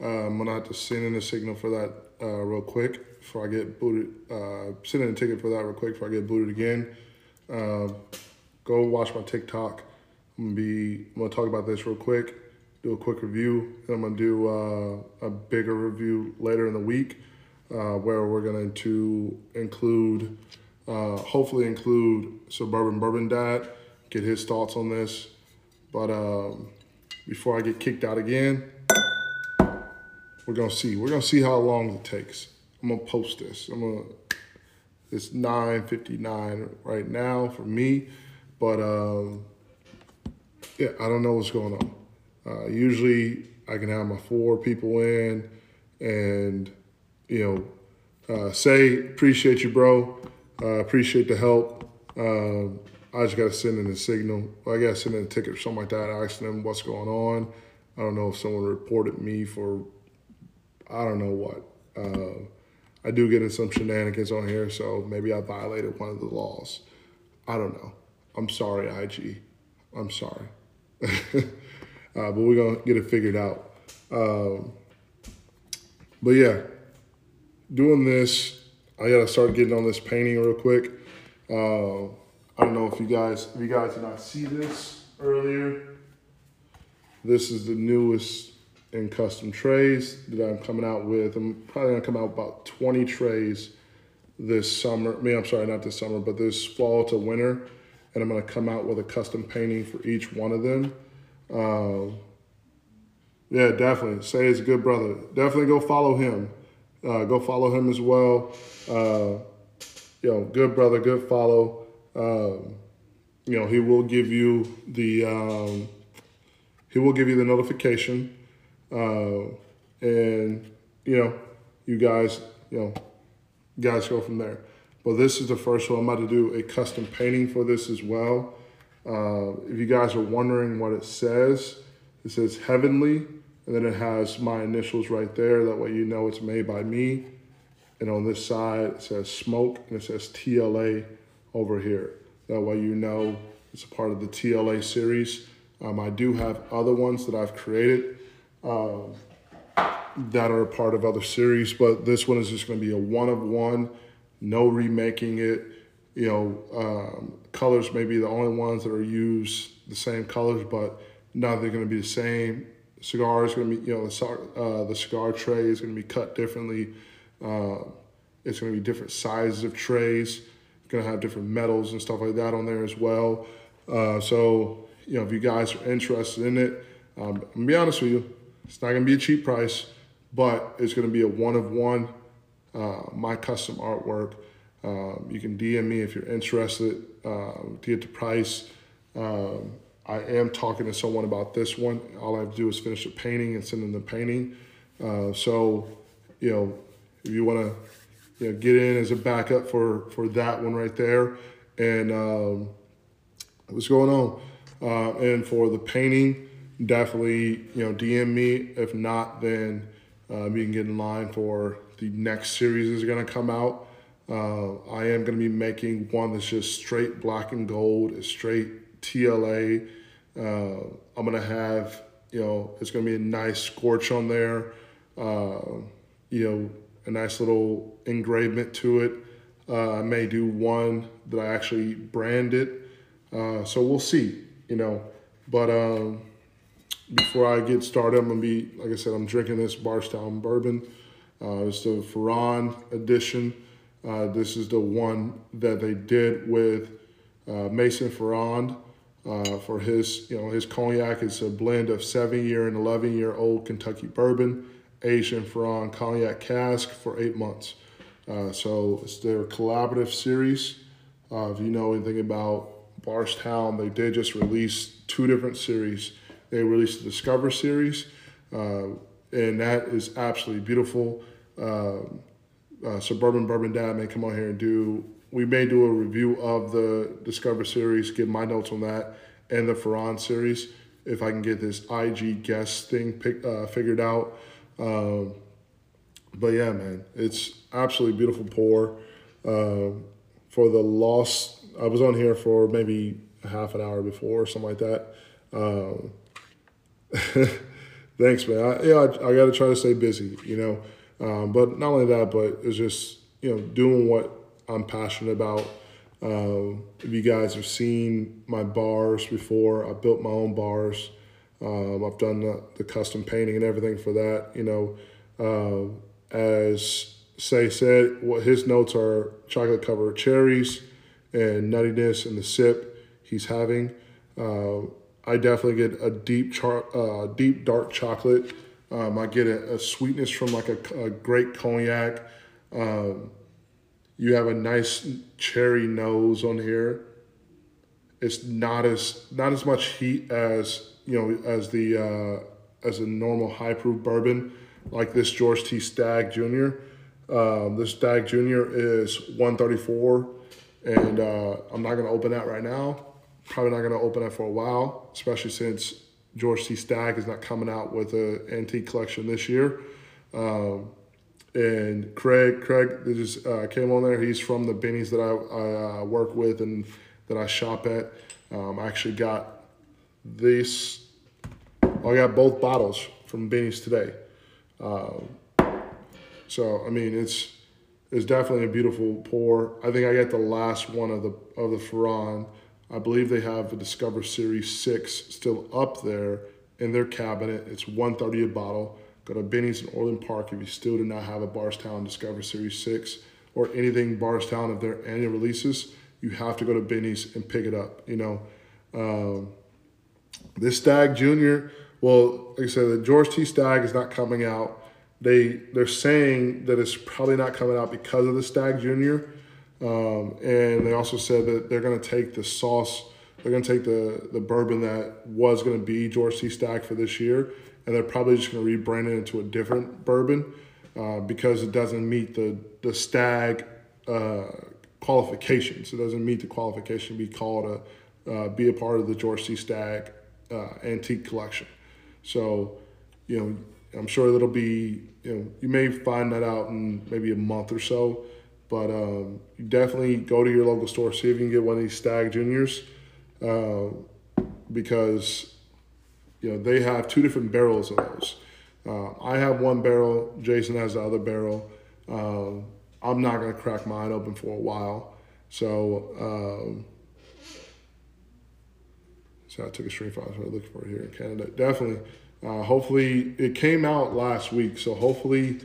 Uh, I'm gonna have to send in a signal for that uh, real quick before I get booted. Uh, send in a ticket for that real quick before I get booted again. Uh, go watch my TikTok. I'm gonna be. I'm gonna talk about this real quick. Do a quick review, and I'm gonna do uh, a bigger review later in the week, uh, where we're going to include, hopefully include Suburban Bourbon Dad, get his thoughts on this. But um, before I get kicked out again, we're gonna see. We're gonna see how long it takes. I'm gonna post this. I'm gonna. It's 9:59 right now for me, but um, yeah, I don't know what's going on. Uh, usually, I can have my four people in, and you know, uh, say appreciate you, bro. Uh, appreciate the help. Um, I just gotta send in a signal. I gotta send in a ticket or something like that, asking them what's going on. I don't know if someone reported me for I don't know what. Uh, I do get in some shenanigans on here, so maybe I violated one of the laws. I don't know. I'm sorry, IG. I'm sorry. uh, but we're going to get it figured out. Um, but yeah, doing this, I got to start getting on this painting real quick. Uh, I don't know if you guys, if you guys did not see this earlier. This is the newest in custom trays that I'm coming out with. I'm probably gonna come out about 20 trays this summer. I mean, I'm sorry, not this summer, but this fall to winter. And I'm gonna come out with a custom painting for each one of them. Uh, yeah, definitely. Say it's a good brother. Definitely go follow him. Uh, go follow him as well. Uh, you know, good brother, good follow. Um, you know, he will give you the um, he will give you the notification uh, and you know, you guys, you know, guys go from there. But this is the first one. I'm about to do a custom painting for this as well. Uh, if you guys are wondering what it says, it says Heavenly, and then it has my initials right there. That way you know it's made by me. And on this side, it says Smoke, and it says TLA over here. That way you know it's a part of the TLA series. Um, I do have other ones that I've created um, that are part of other series, but this one is just going to be a one of one, no remaking it. You know, um, colors may be the only ones that are used the same colors, but now they're going to be the same. Cigar is going to be, you know, the, uh, the cigar tray is going to be cut differently. Uh, it's going to be different sizes of trays. It's going to have different metals and stuff like that on there as well. Uh, so, you know, if you guys are interested in it, um, to be honest with you, it's not gonna be a cheap price, but it's gonna be a one of one, uh, my custom artwork. Um, you can DM me if you're interested uh, to get the price. Um, I am talking to someone about this one. All I have to do is finish the painting and send them the painting. Uh, so, you know, if you want to you know, get in as a backup for, for that one right there. And um, what's going on? Uh, and for the painting, definitely you know DM me. If not, then uh, you can get in line for the next series is going to come out. Uh, I am going to be making one that's just straight black and gold, straight TLA. Uh, I'm going to have you know it's going to be a nice scorch on there. Uh, you know a nice little engravement to it. Uh, I may do one that I actually branded. Uh, so we'll see, you know. But um, before I get started, I'm gonna be, like I said, I'm drinking this Bardstown bourbon. Uh, it's the Ferrand edition. Uh, this is the one that they did with uh, Mason Ferrand uh, for his, you know, his cognac. It's a blend of seven year and 11 year old Kentucky bourbon, in Ferrand cognac cask for eight months. Uh, so it's their collaborative series. Uh, if you know anything about Bardstown, they did just release two different series. They released the Discover series, uh, and that is absolutely beautiful. Uh, uh, Suburban Bourbon Dad may come on here and do. We may do a review of the Discover series, give my notes on that, and the Ferrand series if I can get this IG guest thing pick, uh, figured out. Um, but yeah, man, it's absolutely beautiful pour. Uh, for the loss, I was on here for maybe half an hour before or something like that. Um, Thanks, man. I, yeah, I, I got to try to stay busy, you know. Um, but not only that, but it's just you know doing what I'm passionate about. Um, if you guys have seen my bars before, I built my own bars. Um, I've done the, the, custom painting and everything for that. You know, uh, as Say said, what his notes are chocolate covered cherries and nuttiness and the sip he's having. Uh, I definitely get a deep, char- uh, deep dark chocolate. Um, I get a, a, sweetness from like a, a great cognac. Um, you have a nice cherry nose on here. It's not as not as much heat as you know as the uh, as a normal high proof bourbon like this George T. Stagg Jr. Um, this Stagg Jr. is 134, and uh, I'm not gonna open that right now probably not going to open it for a while, especially since George T. Stagg is not coming out with an antique collection this year. Um, and Craig, Craig just uh, came on there. He's from the Binny's that I, I uh, work with and that I shop at. Um, I actually got this. I got both bottles from Binny's today. Um, so I mean, it's it's definitely a beautiful pour. I think I got the last one of the of the Ferrand. I believe they have the Discover Series 6 still up there in their cabinet. It's 130 a bottle. Go to Binny's in Orland Park if you still do not have a Bardstown Discover Series 6 or anything Bardstown of their annual releases, you have to go to Binny's and pick it up. You know, um, this Stagg Jr., well, like I said, the George T. Stagg is not coming out. They, they're saying that it's probably not coming out because of the Stagg Jr., um, and they also said that they're going to take the sauce, they're going to take the, the bourbon that was going to be George T. Stagg for this year, and they're probably just going to rebrand it into a different bourbon uh, because it doesn't meet the, the Stagg uh, qualifications. It doesn't meet the qualification to be called a, uh, be a part of the George T. Stagg uh, antique collection. So, you know, I'm sure that'll be, you know, you may find that out in maybe a month or so. But um, definitely go to your local store, see if you can get one of these Stagg Juniors, uh, because you know they have two different barrels of those. Uh, I have one barrel. Jason has the other barrel. Um, I'm not gonna crack mine open for a while. So, um, so I took a screenshot. So I'm looking for it here in Canada. Definitely. Uh, hopefully, it came out last week. So hopefully,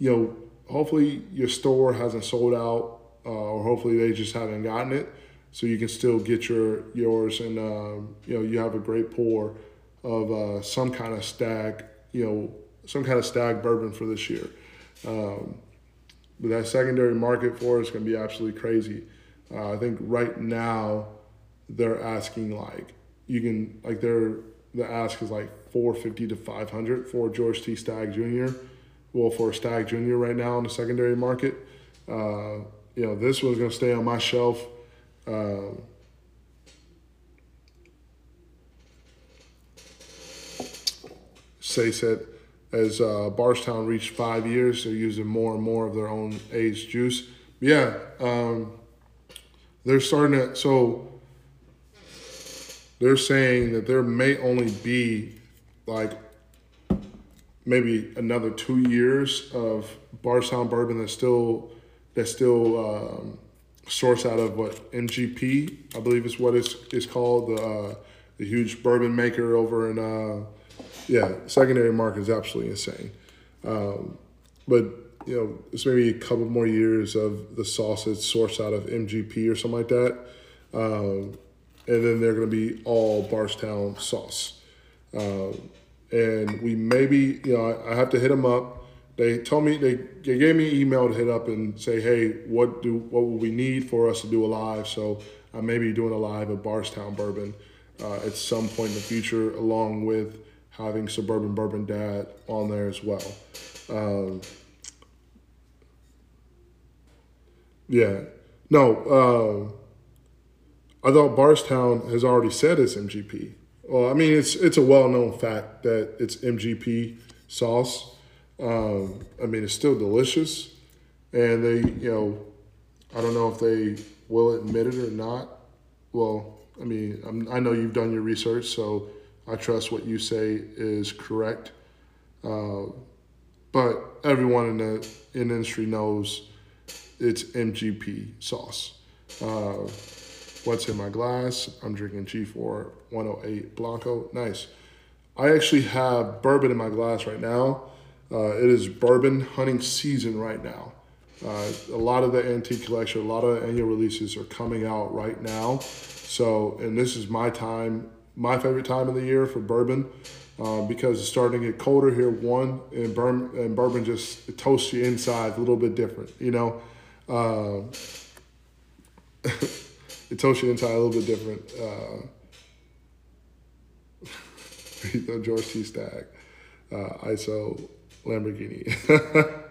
you know hopefully your store hasn't sold out, uh, or hopefully they just haven't gotten it, so you can still get your yours, and uh, you know you have a great pour of uh, some kind of stag, you know, some kind of stag bourbon for this year. Um, but that secondary market for going to be absolutely crazy. Uh, I think right now they're asking like you can like they're the ask is like 450 to 500 for George T. Stagg Jr well for Stagg Junior right now in the secondary market. Uh, you know, this one's going to stay on my shelf. Uh, say said as uh, Bardstown reached five years, they're using more and more of their own aged juice. Yeah, um, they're starting to. So they're saying that there may only be like maybe another two years of Bardstown bourbon that's still that's still um, sourced out of what MGP I believe is what it's, it's called the uh, the huge bourbon maker over in uh, yeah secondary market is absolutely insane, um, but you know it's maybe a couple more years of the sausage sourced out of MGP or something like that, um, and then they're going to be all Bardstown sauce. Um, and we maybe you know I, I have to hit them up. They told me they, they gave me an email to hit up and say, hey, what do what will we need for us to do a live? So I may be doing a live at Bardstown Bourbon uh, at some point in the future, along with having Suburban Bourbon Dad on there as well. Um, yeah, no. Uh, I thought Bardstown has already said it's MGP. Well, I mean, it's it's a well known fact that it's MGP sauce. Um, I mean, it's still delicious, and they, you know, I don't know if they will admit it or not. Well, I mean, I'm, i know you've done your research, so I trust what you say is correct. Uh, but everyone in the, in industry knows it's MGP sauce. Uh, what's in my glass? I'm drinking G4 108 Blanco. Nice. I actually have bourbon in my glass right now. Uh, it is bourbon hunting season right now. Uh, a lot of the antique collection, a lot of annual releases are coming out right now. So, and this is my time, my favorite time of the year for bourbon uh, because it's starting to get colder here. One, and, bourbon, and bourbon just toasts you inside a little bit different, you know. It toasts you inside a little bit different. Uh, George T. Stagg, uh, ISO Lamborghini.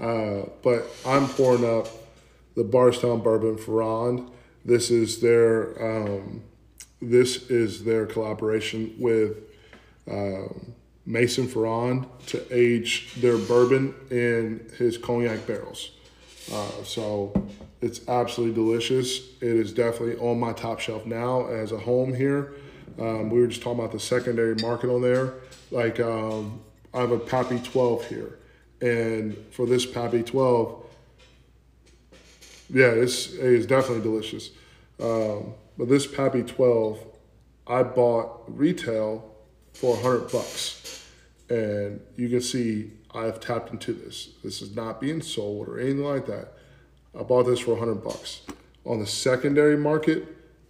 uh, but I'm pouring up the Bardstown Bourbon Ferrand. This is their um, this is their collaboration with um, Mason Ferrand to age their bourbon in his cognac barrels. Uh, so it's absolutely delicious. It is definitely on my top shelf now as a home here. Um, we were just talking about the secondary market on there. Like um, I have a Pappy 12 here, and for this Pappy 12, yeah, it's it's definitely delicious. Um, but this Pappy 12, I bought retail for 100 bucks. And you can see I've tapped into this. This is not being sold or anything like that. I bought this for 100 bucks. On the secondary market,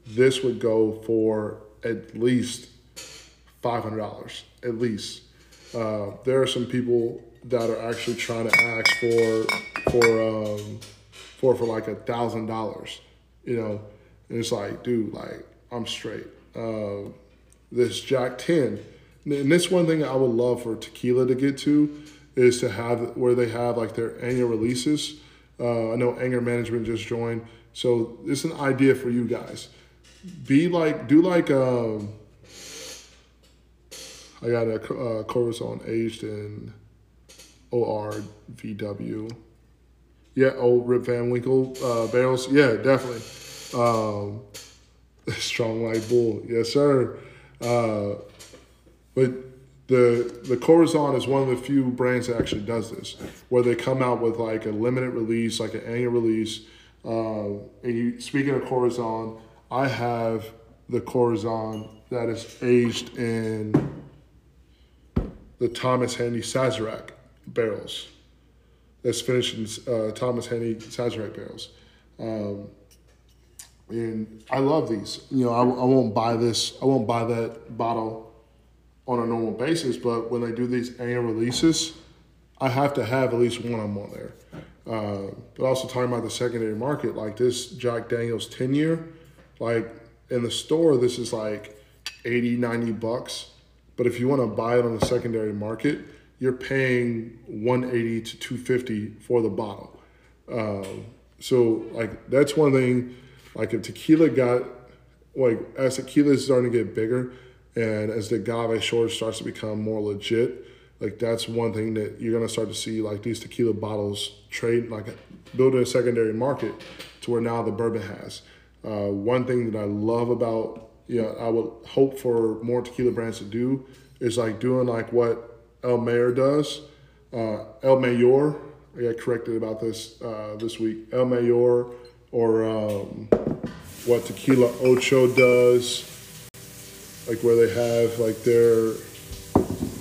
this would go for at least $500, at least. Uh, there are some people that are actually trying to ask for for um, for for like a thousand dollars, you know, and it's like, dude, like I'm straight. Uh, this Jack Ten and this one thing I would love for tequila to get to is to have where they have like their annual releases. Uh, I know Anger Management just joined, so it's an idea for you guys. Be like, do like, um, I got a uh, Corazon aged in ORVW. Yeah, old Rip Van Winkle uh, barrels. Yeah, definitely. Um, strong like bull. Yes, sir. Uh, but the the Corazon is one of the few brands that actually does this, where they come out with like a limited release, like an annual release. Uh, and you, speaking of Corazon, I have the Corazon that is aged in the Thomas Handy Sazerac barrels. That's finished in uh, Thomas Handy Sazerac barrels. Um, and I love these. You know, I, I won't buy this. I won't buy that bottle on a normal basis, but when they do these annual releases, I have to have at least one of them on there. Uh, but also talking about the secondary market, like this Jack Daniels 10 year, like in the store, this is like 80, 90 bucks. But if you want to buy it on the secondary market, you're paying 180 to 250 for the bottle. Um, so like that's one thing. Like if tequila got like as tequila is starting to get bigger, and as the agave shortage starts to become more legit, like that's one thing that you're gonna start to see like these tequila bottles trade like building a secondary market to where now the bourbon has. Uh, one thing that I love about you know I would hope for more tequila brands to do is like doing like what El Mayor does. Uh, El Mayor, I got corrected about this uh, this week. El Mayor or um, what Tequila Ocho does like where they have like their,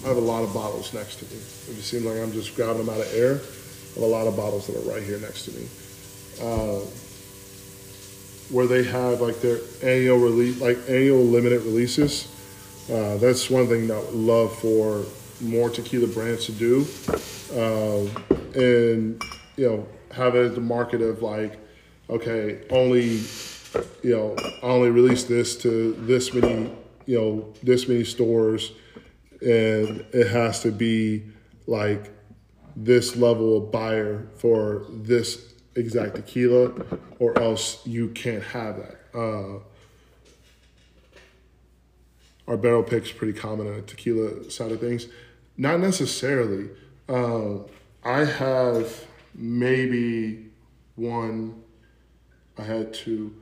I have a lot of bottles next to me. It just seems like I'm just grabbing them out of air. I have a lot of bottles that are right here next to me. Uh, where they have like their annual release, like annual limited releases. Uh, that's one thing that I would love for more tequila brands to do. Uh, and, you know, have it as the market of like, okay, only, you know, I only release this to this many you know this many stores and it has to be like this level of buyer for this exact tequila or else you can't have that. Uh, our barrel pick's pretty common on the tequila side of things. Not necessarily. Um, i have maybe one. I had two.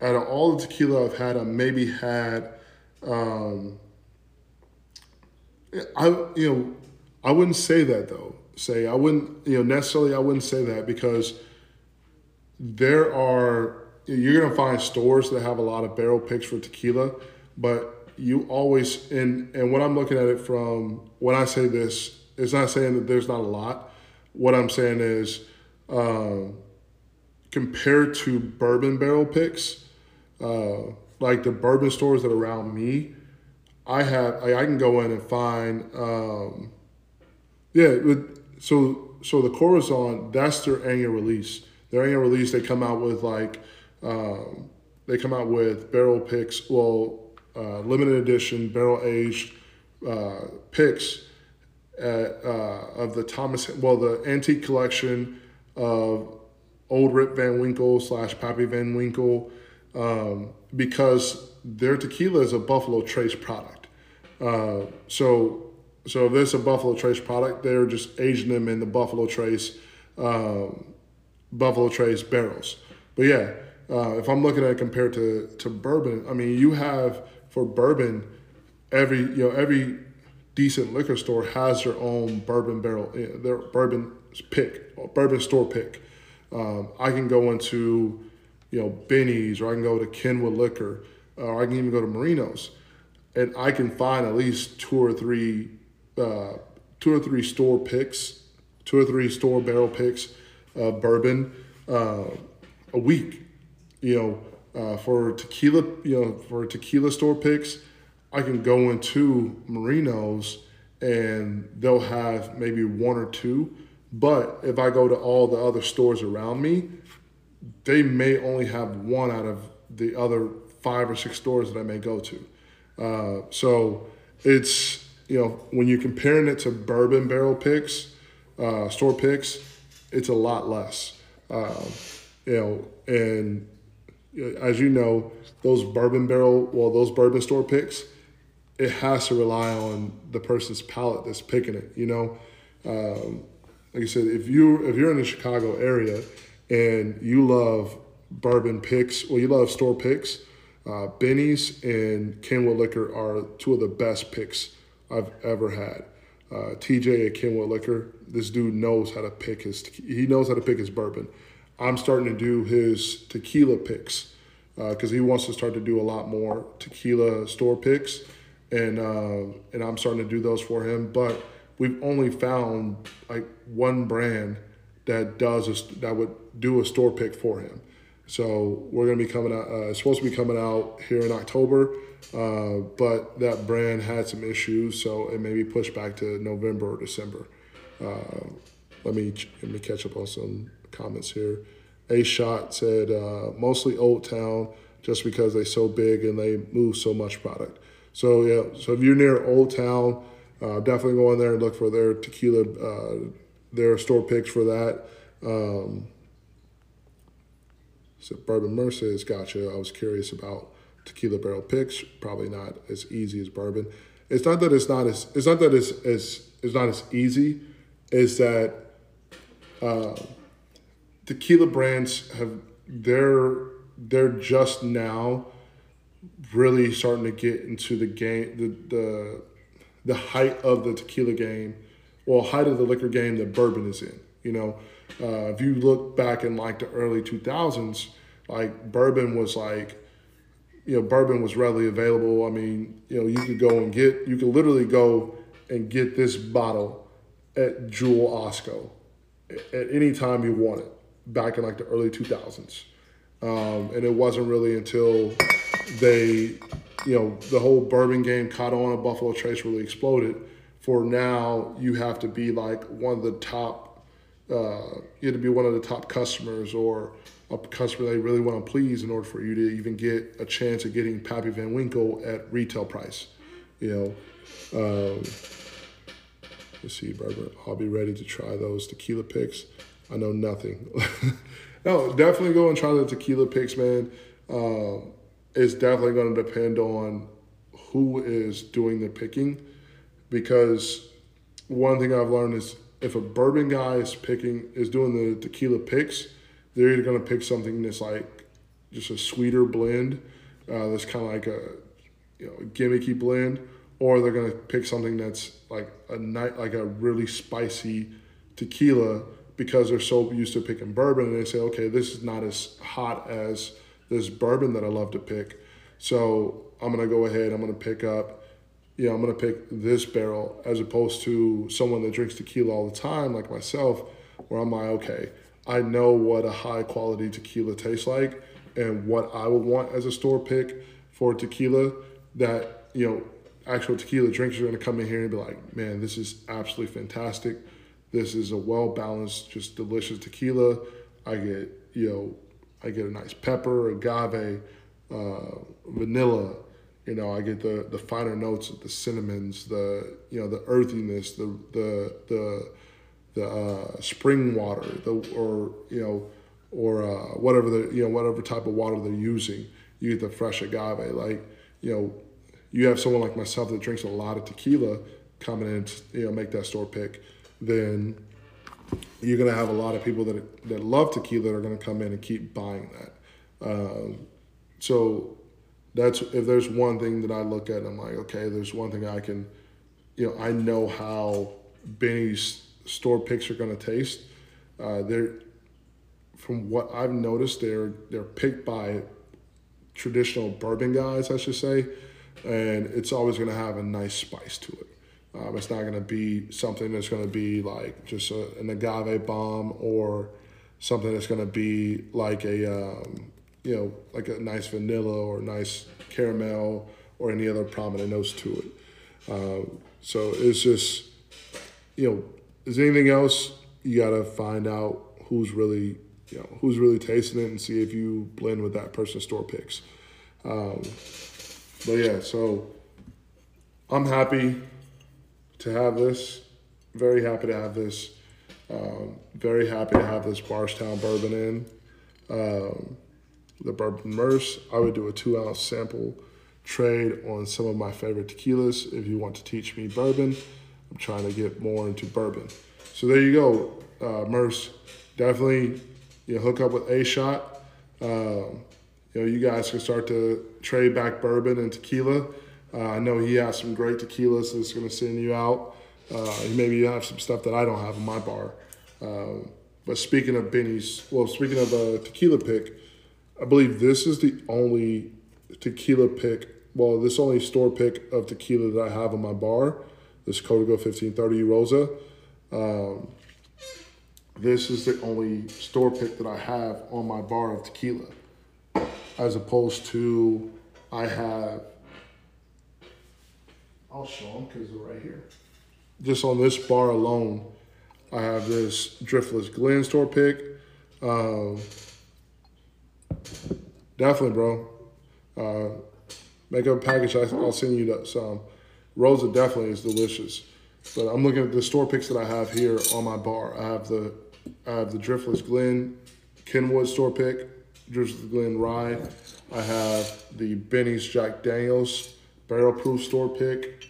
Out of all the tequila i've had i maybe had um, I you know I wouldn't say that though. Say I wouldn't, you know, necessarily I wouldn't say that because there are you're gonna find stores that have a lot of barrel picks for tequila, but you always and and when I'm looking at it from when I say this, it's not saying that there's not a lot. What I'm saying is, um, compared to bourbon barrel picks, uh, like the bourbon stores that are around me, I have I, I can go in and find um, yeah. So so the Corazon that's their annual release. Their annual release they come out with like um, they come out with barrel picks. Well, uh, limited edition barrel aged uh, picks at, uh, of the Thomas well the antique collection of old Rip Van Winkle slash Pappy Van Winkle um, because their tequila is a Buffalo Trace product. Uh, so so if it's a Buffalo Trace product, they're just aging them in the Buffalo Trace um, Buffalo Trace barrels. But yeah, uh, if I'm looking at it compared to to bourbon, I mean you have for bourbon every you know every decent liquor store has their own bourbon barrel, their bourbon pick, bourbon store pick. Um, I can go into you know Binny's or I can go to Kenwood Liquor or I can even go to Marinos, and I can find at least two or three, uh, two or three store picks, two or three store barrel picks of bourbon uh, a week. You know, uh, for tequila, you know, for tequila store picks, I can go into Marinos and they'll have maybe one or two. But if I go to all the other stores around me, they may only have one out of the other five or six stores that I may go to. Uh, so it's, you know, when you're comparing it to bourbon barrel picks, uh, store picks, it's a lot less. Um, you know, and as you know, those bourbon barrel, well, those bourbon store picks, it has to rely on the person's palate that's picking it. You know, um, like I said, if you if you're in the Chicago area and you love bourbon picks, well, you love store picks. Uh, Binny's and Kenwood Liquor are two of the best picks I've ever had. Uh, TJ at Kenwood Liquor, this dude knows how to pick his. He knows how to pick his bourbon. I'm starting to do his tequila picks because uh, he wants to start to do a lot more tequila store picks and uh, and I'm starting to do those for him. But we've only found like one brand that does a, that would do a store pick for him. So we're gonna be coming out. Uh, it's supposed to be coming out here in October, uh, but that brand had some issues, so it may be pushed back to November or December. Uh, let me let me catch up on some comments here. A shot said uh, mostly Old Town, just because they're so big and they move so much product. So yeah, so if you're near Old Town, uh, definitely go in there and look for their tequila, uh, their store picks for that. Um, so bourbon Mercedes, gotcha. I was curious about tequila barrel picks. Probably not as easy as bourbon. It's not that it's not as it's not that it's as it's not as easy. Is that uh, tequila brands have they're they're just now really starting to get into the game, the the the height of the tequila game, well, height of the liquor game that bourbon is in. You know, uh, if you look back in like the early two thousands, like bourbon was like, you know, bourbon was readily available. I mean, you know, you could go and get, you could literally go and get this bottle at Jewel Osco at any time you want it back in like the early 2000s. Um, and it wasn't really until they, you know, the whole bourbon game caught on and Buffalo Trace really exploded. For now, you have to be like one of the top, uh, you to be one of the top customers or a customer they really want to please in order for you to even get a chance of getting Pappy Van Winkle at retail price. You know, um, let's see, Barbara, I'll be ready to try those tequila picks. I know nothing. no, definitely go and try the tequila picks, man. Um, it's definitely going to depend on who is doing the picking because one thing I've learned is if a bourbon guy is picking is doing the tequila picks, they're either to pick something that's like just a sweeter blend, uh, that's kind of like a you know gimmicky blend, or they're gonna pick something that's like a night like a really spicy tequila because they're so used to picking bourbon and they say, okay, this is not as hot as this bourbon that I love to pick. So I'm gonna go ahead, I'm gonna pick up, you know, I'm gonna pick this barrel as opposed to someone that drinks tequila all the time, like myself, where I'm like, okay, I know what a high quality tequila tastes like and what I would want as a store pick for tequila that, you know, actual tequila drinkers are gonna come in here and be like, man, this is absolutely fantastic. This is a well balanced, just delicious tequila. I get, you know, I get a nice pepper, agave, uh, vanilla. You know, I get the the finer notes, of the cinnamons, the you know the earthiness, the the the the uh, spring water, the or you know, or uh, whatever the you know whatever type of water they're using. You get the fresh agave. Like you know, you have someone like myself that drinks a lot of tequila coming in, to, you know, make that store pick. Then you're gonna have a lot of people that that love tequila that are gonna come in and keep buying that. Um, so that's if there's one thing that I look at, I'm like, okay, there's one thing I can, you know, I know how Binny's store picks are gonna taste. Uh, they're from what I've noticed, they're they're picked by traditional bourbon guys, I should say, and it's always gonna have a nice spice to it. Um, it's not going to be something that's going to be like just a, an agave bomb or something that's going to be like a um, you know like a nice vanilla or nice caramel or any other prominent notes to it. Uh, so it's just you know is anything else you got to find out who's really you know who's really tasting it and see if you blend with that person's store picks. Um, but yeah, so I'm happy to have this. Very happy to have this. Um, very happy to have this Bardstown bourbon in. Um, the bourbon merce. I would do a two ounce sample trade on some of my favorite tequilas if you want to teach me bourbon. I'm trying to get more into bourbon. So there you go, uh, Merce. Definitely, you know, hook up with A Shot. Um, you know, you guys can start to trade back bourbon and tequila. Uh, I know he has some great tequilas that's going to send you out. Uh, maybe you have some stuff that I don't have in my bar. Um, but speaking of Binny's, well, speaking of a tequila pick, I believe this is the only tequila pick, well, this only store pick of tequila that I have in my bar. This Código 1530 Rosa. Um, this is the only store pick that I have on my bar of tequila. As opposed to, I have I'll show them because they're right here. Just on this bar alone, I have this Driftless Glen store pick. Um, definitely, bro. Uh, make up a package. I'll send you some. Rosa definitely is delicious. But I'm looking at the store picks that I have here on my bar. I have the I have the Driftless Glen Kenwood store pick, Driftless Glen Rye. I have the Binny's Jack Daniels barrel proof store pick.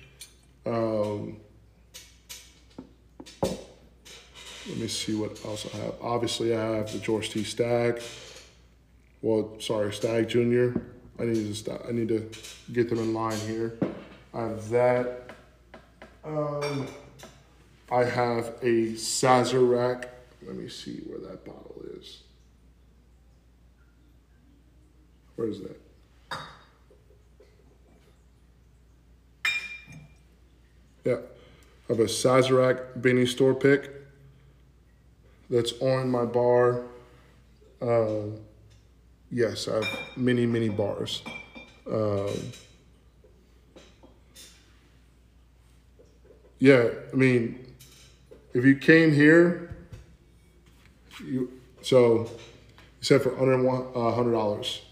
Um, let me see what else I have. Obviously, I have the George T. Stagg. Well, sorry, Stagg Jr. I need to stop. I need to get them in line here. I have that. Um, I have a Sazerac. Let me see where that bottle is. Where is that? Yeah. I have a Sazerac Binny store pick that's on my bar. Uh, yes, I have many, many bars. Um, yeah, I mean, if you came here, you so you said for under uh, hundred dollars.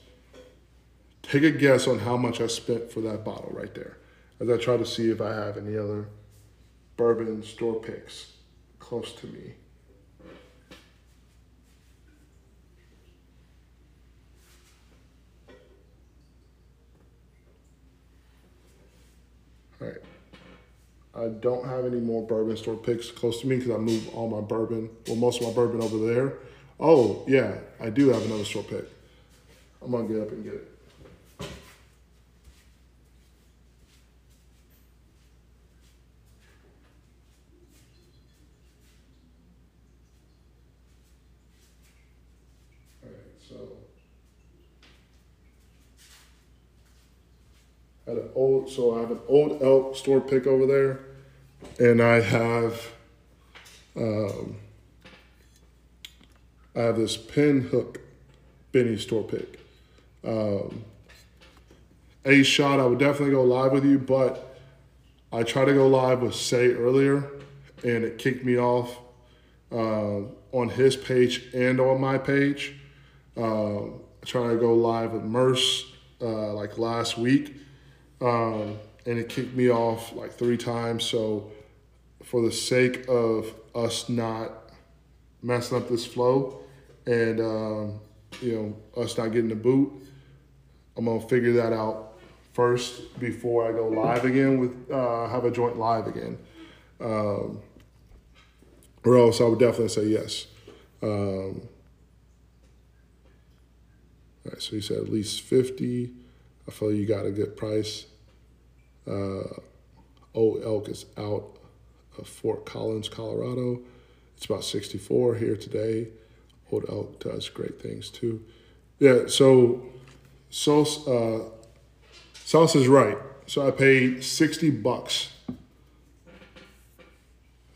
Take a guess on how much I spent for that bottle right there as I try to see if I have any other bourbon store picks close to me. I don't have any more bourbon store picks close to me because I moved all my bourbon, well, most of my bourbon over there. Oh, yeah, I do have another store pick. I'm going to get up and get it. old so I have an old elk store pick over there and I have, um, I have this pin hook Binny store pick. Um, a shot, I would definitely go live with you, but I tried to go live with Say earlier, and it kicked me off uh, on his page and on my page. Uh, I tried to go live with Merce uh, like last week, um, and it kicked me off like three times. So, for the sake of us not messing up this flow and um, you know us not getting the boot, I'm gonna figure that out first before I go live again with uh, have a joint live again. Um, or else I would definitely say yes. Um, all right, so he said at least 50. I feel you got a good price. Uh, Old Elk is out of Fort Collins, Colorado. It's about 64 here today. Old Elk does great things too. Yeah, so Sauce, uh, Sauce is right. So I paid 60 bucks.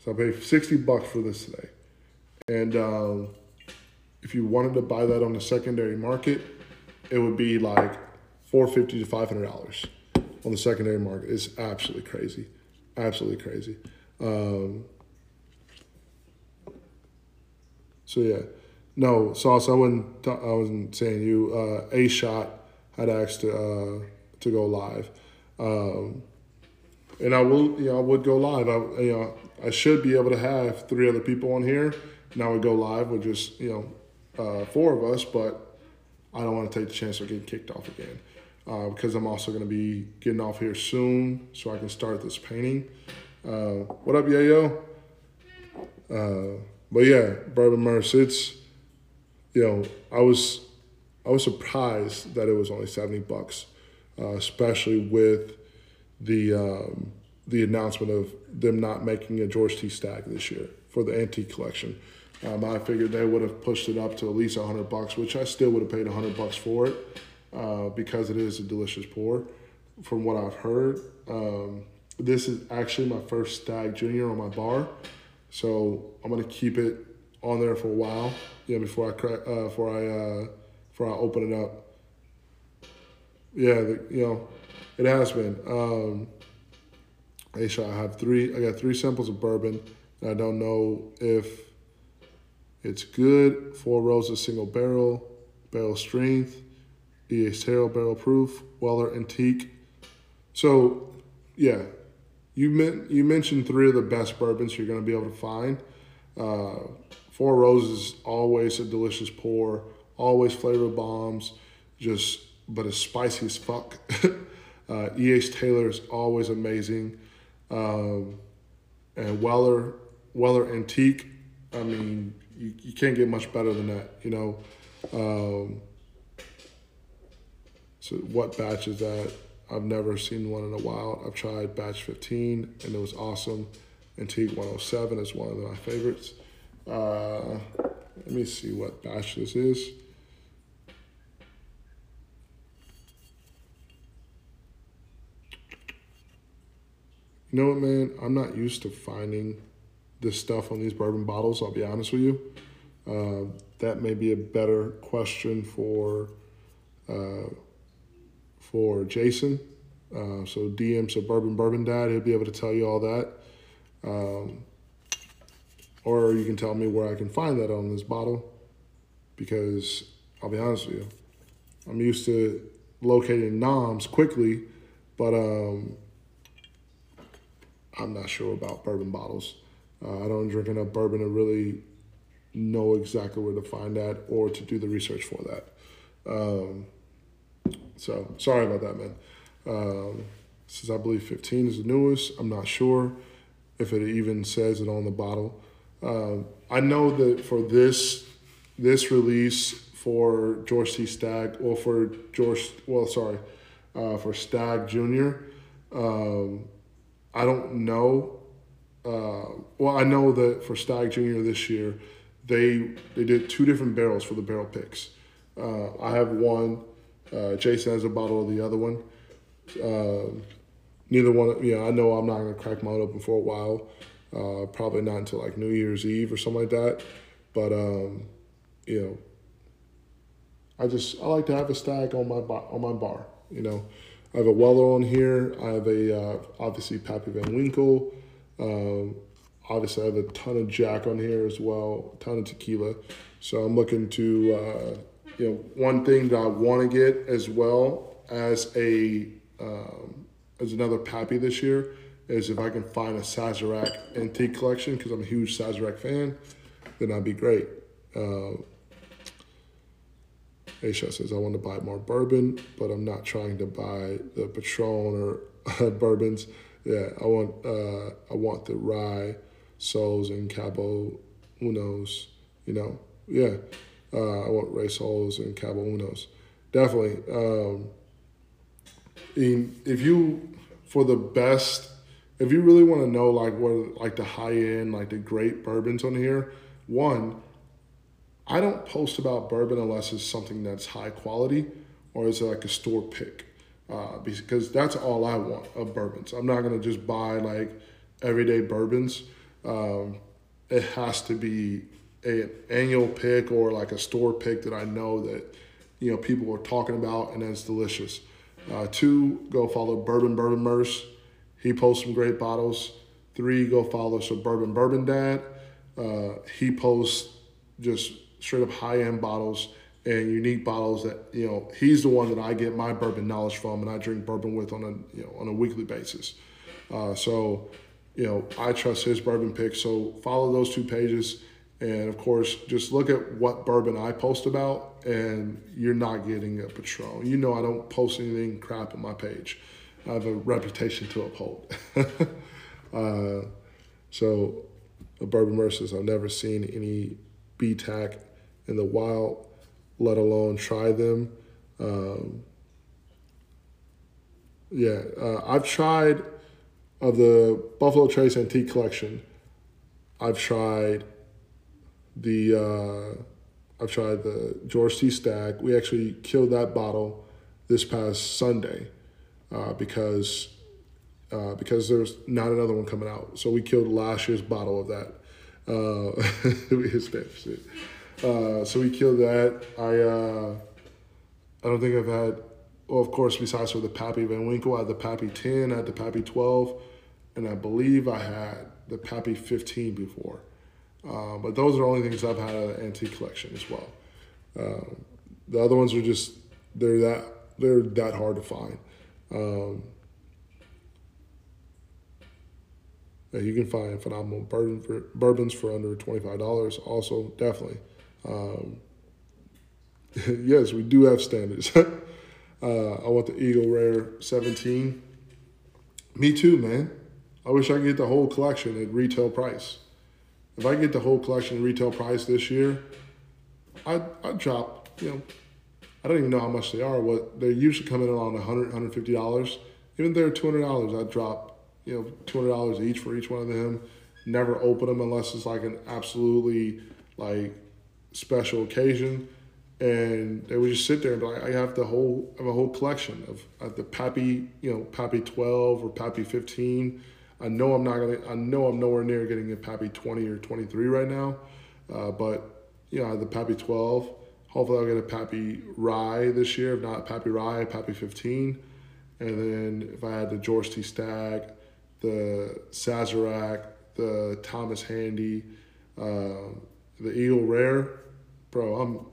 So I paid 60 bucks for this today. And um, if you wanted to buy that on the secondary market, it would be like 450 to 500 dollars on the secondary market. It's absolutely crazy, absolutely crazy. Um, so yeah, no sauce. I wouldn't. I wasn't saying you. Uh, a shot had asked to uh, to go live, um, and I will. You know, I would go live. I you know I should be able to have three other people on here, Now we go live with just you know uh, four of us, but I don't want to take the chance of getting kicked off again uh, because I'm also going to be getting off here soon so I can start this painting. Uh, what up, Yayo? Uh, but yeah, Bourbon Merce, it's, you know, I was, I was surprised that it was only 70 bucks, uh, especially with the, um, the announcement of them not making a George T. Stagg this year for the antique collection. Um, I figured they would have pushed it up to at least hundred bucks, which I still would have paid hundred bucks for it uh, because it is a delicious pour. From what I've heard, um, this is actually my first Stagg Junior on my bar, so I'm gonna keep it on there for a while. Yeah, before I crack, uh, before I uh, before I open it up. Yeah, the, you know, it has been. Um, I have three. I got three samples of bourbon. and I don't know if it's good. Four Roses single barrel, barrel strength, E.H. Taylor barrel proof, Weller antique. So, yeah, you meant you mentioned three of the best bourbons you're going to be able to find. Uh, Four Roses always a delicious pour, always flavor bombs, just but it's spicy as fuck. uh, E.H. Taylor is always amazing, um, and Weller Weller Antique. I mean, you, you can't get much better than that, you know. Um, so what batch is that? I've never seen one in a while. I've tried batch 15 and it was awesome. Antique 107 is one of my favorites. Uh, let me see what batch this is. You know what, man? I'm not used to finding this stuff on these bourbon bottles, I'll be honest with you. Uh, that may be a better question for uh, for Jason. Uh, so DM Suburban Bourbon Dad, he'll be able to tell you all that. Um, or you can tell me where I can find that on this bottle because I'll be honest with you, I'm used to locating noms quickly, but um, I'm not sure about bourbon bottles. Uh, I don't drink enough bourbon to really know exactly where to find that or to do the research for that. Um, so sorry about that, man. Um, since I believe 15 is the newest, I'm not sure if it even says it on the bottle. Um, I know that for this this release for George T. Stagg, or for George, well, sorry, uh, for Stagg Jr. Um, I don't know uh, well, I know that for Stagg Junior this year, they they did two different barrels for the barrel picks. Uh, I have one. Uh, Jason has a bottle of the other one. Um, neither one, you know, I know I'm not gonna crack mine open for a while. Uh, probably not until like New Year's Eve or something like that. But um, you know, I just I like to have a Stagg on my bar, on my bar. You know, I have a Weller on here. I have a uh, obviously Pappy Van Winkle. Um, obviously, I have a ton of Jack on here as well, a ton of tequila. So I'm looking to uh, you know one thing that I want to get as well as a um, as another Pappy this year is if I can find a Sazerac antique collection because I'm a huge Sazerac fan, then that'd be great. Uh, Aisha says, I want to buy more bourbon, but I'm not trying to buy the Patron or bourbons. Yeah, I want uh, I want the Rey Sols, and Cabo Unos. You know, yeah, uh, I want Rey Sols and Cabo Unos. Definitely. Um, if you, for the best, if you really want to know like what like the high end, like the great bourbons on here, one, I don't post about bourbon unless it's something that's high quality or is it like a store pick. Uh, because that's all I want of bourbons. I'm not gonna just buy like everyday bourbons. Um, it has to be an annual pick or like a store pick that I know that you know people are talking about and it's delicious. Uh, two, go follow Bourbon Bourbon Merce. He posts some great bottles. Three, go follow Suburban Bourbon Dad. Uh, he posts just straight up high end bottles and unique bottles that you know he's the one that I get my bourbon knowledge from and I drink bourbon with on a you know on a weekly basis. Uh, so you know I trust his bourbon picks. So follow those two pages and of course just look at what bourbon I post about and you're not getting a Patron. You know I don't post anything crap on my page. I have a reputation to uphold. uh, so, a Bourbon Mercers, I've never seen any BTAC in the wild, let alone try them. Um, yeah, uh, I've tried of the Buffalo Trace Antique Collection. I've tried the uh, I've tried the George T. Stagg. We actually killed that bottle this past Sunday uh, because uh, because there's not another one coming out. So we killed last year's bottle of that. Uh, his shit. Uh, so we killed that. I uh, I don't think I've had. Well, of course, besides for the Pappy Van Winkle, I had the Pappy 10, I had the Pappy 12, and I believe I had the Pappy 15 before. Uh, but those are the only things I've had of the antique collection as well. Um, the other ones are just they're that they're that hard to find. Um, you can find phenomenal bourbon for, bourbons for under $25 also, definitely. Um, yes, we do have standards. uh, I want the Eagle Rare 17. Me too, man. I wish I could get the whole collection at retail price. If I get the whole collection retail price this year, I'd, I'd drop, you know, I don't even know how much they are. What they're usually coming in around 100 150 dollars. Even if they're 200 dollars, I'd drop you know 200 dollars each for each one of them. Never open them unless it's like an absolutely like special occasion. And they would just sit there and be like, I have the whole, I have a whole collection of, of the Pappy, you know, Pappy 12 or Pappy 15. I know I'm not gonna, I know I'm nowhere near getting a Pappy 20 or 23 right now, uh, but you know, the Pappy 12 Hopefully, I'll get a Pappy Rye this year. If not Pappy Rye, Pappy 15. And then if I had the George T. Stagg, the Sazerac, the Thomas Handy, uh, the Eagle Rare, bro, I'm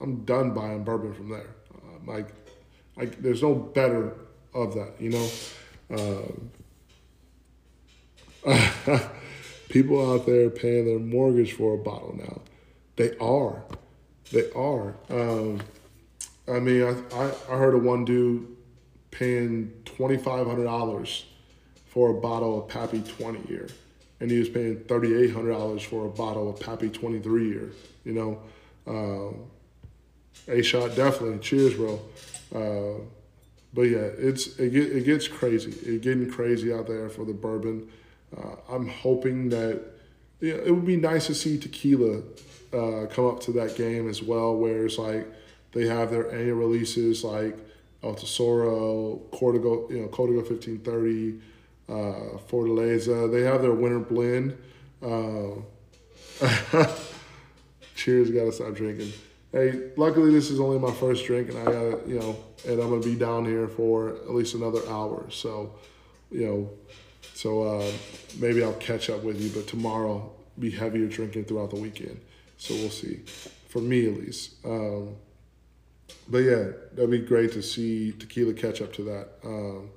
I'm done buying bourbon from there. Uh, like, like there's no better of that, you know. Um, people out there paying their mortgage for a bottle now. They are. They are. Um, I mean, I, I, I heard of one dude paying twenty five hundred dollars for a bottle of Pappy twenty year, and he was paying thirty eight hundred dollars for a bottle of Pappy twenty three year. You know, um, a shot definitely. Cheers, bro. Uh, but yeah, it's it, get, it gets crazy. It's getting crazy out there for the bourbon. Uh, I'm hoping that yeah, it would be nice to see tequila uh, come up to that game as well, where it's like they have their annual releases like El Tesoro, Cordigo, you know, Código 1530, uh, Fortaleza. They have their winter blend. Uh, cheers, gotta stop drinking. Hey, luckily this is only my first drink, and I gotta, you know, and I'm gonna be down here for at least another hour. So, you know, so uh, maybe I'll catch up with you, but tomorrow be heavier drinking throughout the weekend. So we'll see, for me at least. Um, but yeah, that'd be great to see tequila catch up to that, um,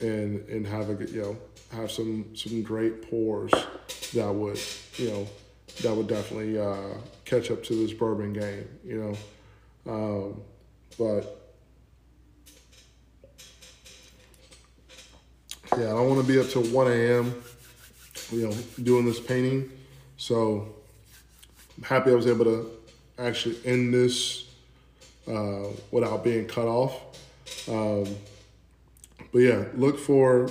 and and have a you know have some some great pours that would you know that would definitely uh, catch up to this bourbon game, you know. Um, but yeah, I don't want to be up till 1 a.m. You know, doing this painting. So I'm happy I was able to actually end this uh, without being cut off. Um, but yeah, look for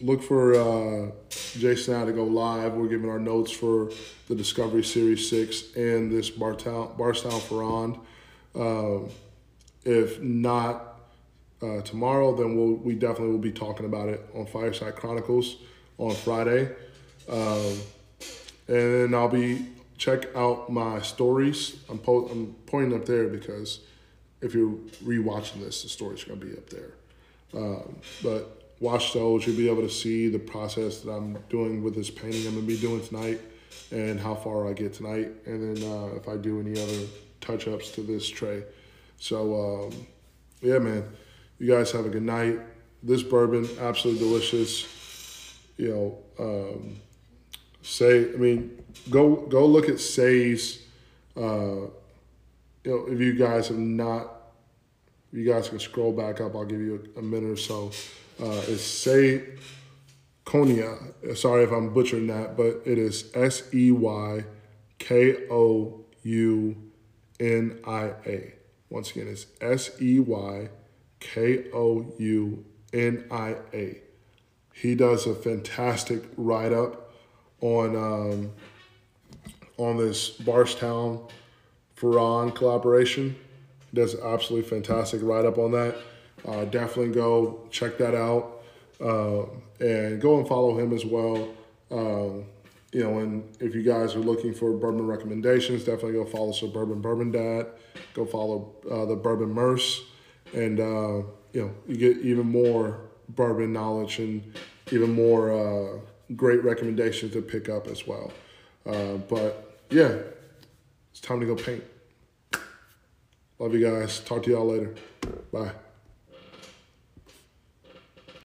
look for uh, Jason and I to go live. We're giving our notes for the Discovery Series 6 and this Barstown, Bardstown Ferrand. Um, if not uh, tomorrow, then we'll, we definitely will be talking about it on Fireside Chronicles on Friday. Um, and then I'll be, check out my stories. I'm, po- I'm pointing up there because if you're rewatching this, the story's to be up there. Um, but watch those, you'll be able to see the process that I'm doing with this painting I'm gonna be doing tonight and how far I get tonight. And then uh, if I do any other touch ups to this tray. So, um, yeah, man, you guys have a good night. This bourbon, absolutely delicious. You know, um, say, I mean, go go look at Say's. Uh, you know, if you guys have not, you guys can scroll back up. I'll give you a, a minute or so uh, is Say Konya. Sorry if I'm butchering that, but it is S E Y K O U N I A. Once again, it's S E Y K O U N I A. He does a fantastic write up on um, on this Bardstown Ferrand collaboration. He does an absolutely fantastic write up on that. Uh, definitely go check that out uh, and go and follow him as well. Um, you know, and if you guys are looking for bourbon recommendations, definitely go follow Suburban Bourbon Dad. Go follow uh, the Bourbon Merce, and uh, you know you get even more bourbon knowledge and even more uh, great recommendations to pick up as well. Uh, but yeah, it's time to go paint. Love you guys. Talk to y'all later. Bye.